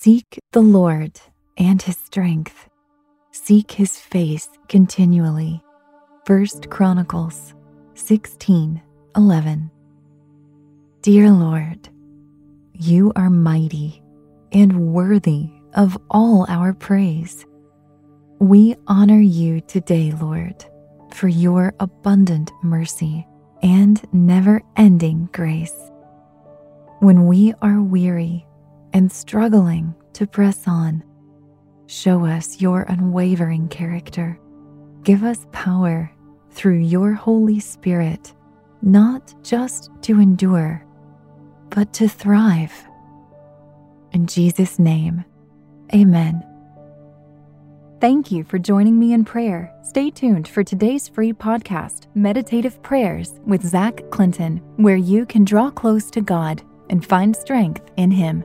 Seek the Lord and his strength. Seek his face continually. 1 Chronicles 16 11. Dear Lord, you are mighty and worthy of all our praise. We honor you today, Lord, for your abundant mercy and never ending grace. When we are weary and struggling to press on, show us your unwavering character. Give us power through your Holy Spirit, not just to endure, but to thrive. In Jesus' name, amen. Thank you for joining me in prayer. Stay tuned for today's free podcast, Meditative Prayers with Zach Clinton, where you can draw close to God and find strength in Him.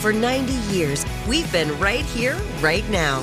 For 90 years, we've been right here, right now.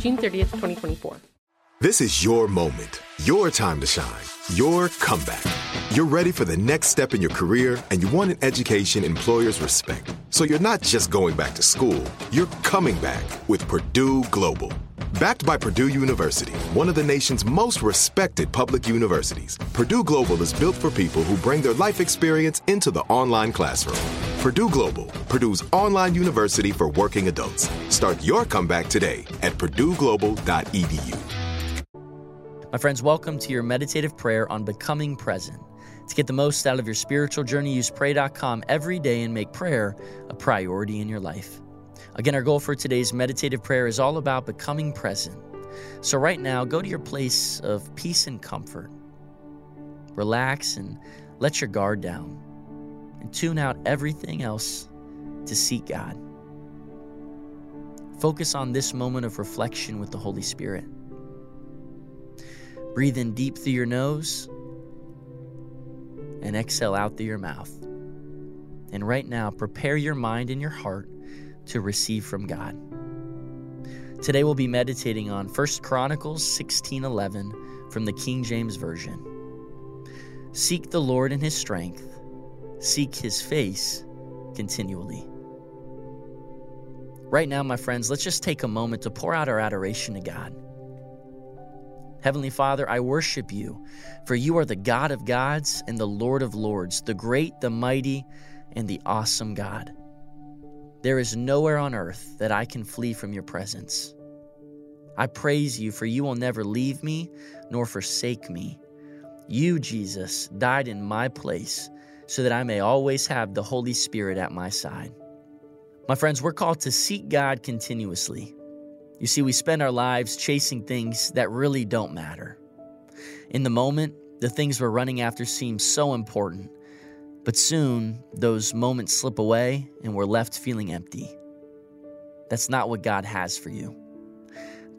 June 30th, 2024. This is your moment, your time to shine, your comeback. You're ready for the next step in your career and you want an education employers respect. So you're not just going back to school, you're coming back with Purdue Global. Backed by Purdue University, one of the nation's most respected public universities, Purdue Global is built for people who bring their life experience into the online classroom. Purdue Global, Purdue's online university for working adults. Start your comeback today at purdueglobal.edu. My friends, welcome to your meditative prayer on becoming present. To get the most out of your spiritual journey, use pray.com every day and make prayer a priority in your life. Again, our goal for today's meditative prayer is all about becoming present. So, right now, go to your place of peace and comfort. Relax and let your guard down, and tune out everything else to seek God. Focus on this moment of reflection with the Holy Spirit. Breathe in deep through your nose and exhale out through your mouth. And right now, prepare your mind and your heart to receive from God. Today we'll be meditating on 1 Chronicles 16:11 from the King James Version. Seek the Lord in his strength, seek his face continually. Right now, my friends, let's just take a moment to pour out our adoration to God. Heavenly Father, I worship you, for you are the God of gods and the Lord of lords, the great, the mighty, and the awesome God. There is nowhere on earth that I can flee from your presence. I praise you, for you will never leave me nor forsake me. You, Jesus, died in my place so that I may always have the Holy Spirit at my side. My friends, we're called to seek God continuously. You see, we spend our lives chasing things that really don't matter. In the moment, the things we're running after seem so important, but soon those moments slip away and we're left feeling empty. That's not what God has for you.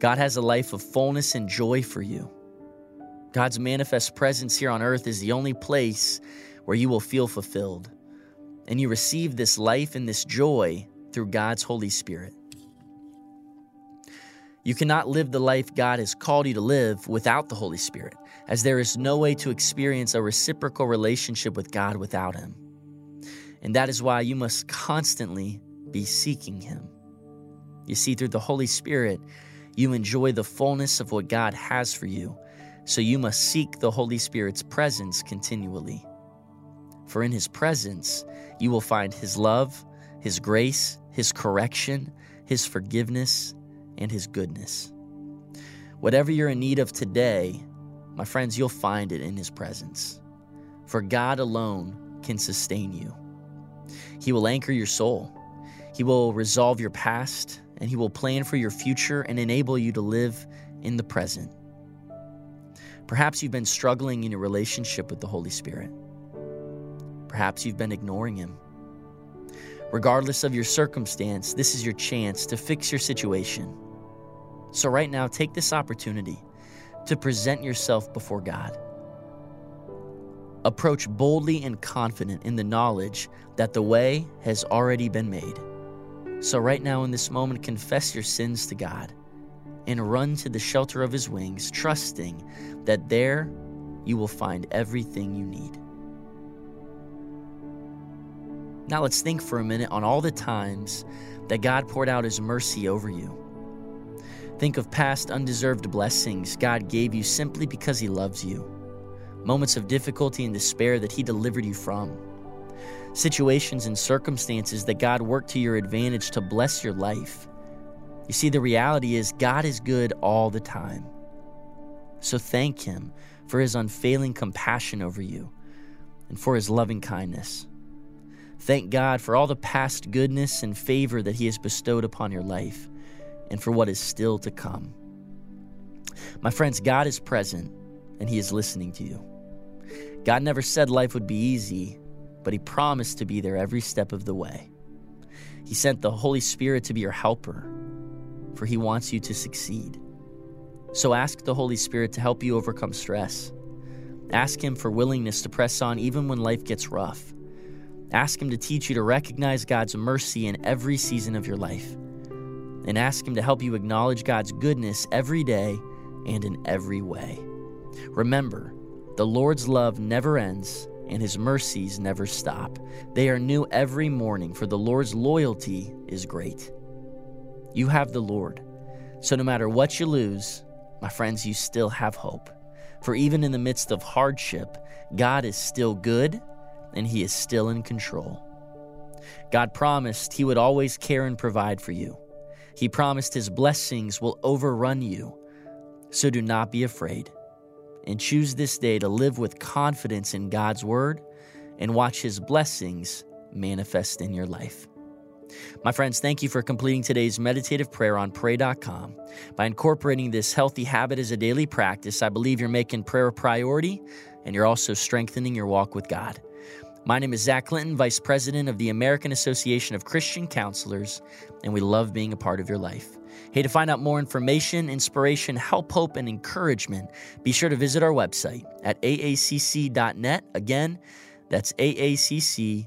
God has a life of fullness and joy for you. God's manifest presence here on earth is the only place where you will feel fulfilled. And you receive this life and this joy through God's Holy Spirit. You cannot live the life God has called you to live without the Holy Spirit, as there is no way to experience a reciprocal relationship with God without Him. And that is why you must constantly be seeking Him. You see, through the Holy Spirit, you enjoy the fullness of what God has for you, so you must seek the Holy Spirit's presence continually. For in His presence, you will find His love, His grace, His correction, His forgiveness, and His goodness. Whatever you're in need of today, my friends, you'll find it in His presence. For God alone can sustain you. He will anchor your soul, He will resolve your past, and He will plan for your future and enable you to live in the present. Perhaps you've been struggling in your relationship with the Holy Spirit. Perhaps you've been ignoring Him. Regardless of your circumstance, this is your chance to fix your situation. So, right now, take this opportunity to present yourself before God. Approach boldly and confident in the knowledge that the way has already been made. So, right now, in this moment, confess your sins to God and run to the shelter of His wings, trusting that there you will find everything you need. Now, let's think for a minute on all the times that God poured out His mercy over you. Think of past undeserved blessings God gave you simply because He loves you, moments of difficulty and despair that He delivered you from situations and circumstances that God worked to your advantage to bless your life. You see, the reality is God is good all the time. So thank Him for His unfailing compassion over you and for His loving kindness. Thank God for all the past goodness and favor that He has bestowed upon your life and for what is still to come. My friends, God is present and He is listening to you. God never said life would be easy, but He promised to be there every step of the way. He sent the Holy Spirit to be your helper, for He wants you to succeed. So ask the Holy Spirit to help you overcome stress. Ask Him for willingness to press on even when life gets rough. Ask Him to teach you to recognize God's mercy in every season of your life. And ask Him to help you acknowledge God's goodness every day and in every way. Remember, the Lord's love never ends and his mercies never stop. They are new every morning, for the Lord's loyalty is great. You have the Lord, so no matter what you lose, my friends, you still have hope. For even in the midst of hardship, God is still good and he is still in control. God promised he would always care and provide for you. He promised his blessings will overrun you. So do not be afraid and choose this day to live with confidence in God's word and watch his blessings manifest in your life. My friends, thank you for completing today's meditative prayer on pray.com. By incorporating this healthy habit as a daily practice, I believe you're making prayer a priority and you're also strengthening your walk with God. My name is Zach Clinton, Vice President of the American Association of Christian Counselors, and we love being a part of your life. Hey, to find out more information, inspiration, help, hope, and encouragement, be sure to visit our website at aacc.net. Again, that's aacc.net.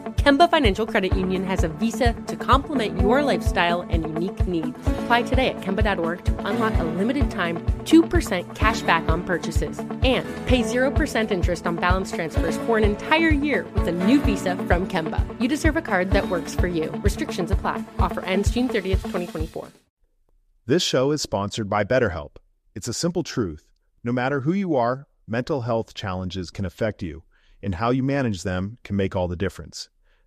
Kemba Financial Credit Union has a visa to complement your lifestyle and unique needs. Apply today at Kemba.org to unlock a limited time 2% cash back on purchases and pay 0% interest on balance transfers for an entire year with a new visa from Kemba. You deserve a card that works for you. Restrictions apply. Offer ends June 30th, 2024. This show is sponsored by BetterHelp. It's a simple truth. No matter who you are, mental health challenges can affect you, and how you manage them can make all the difference.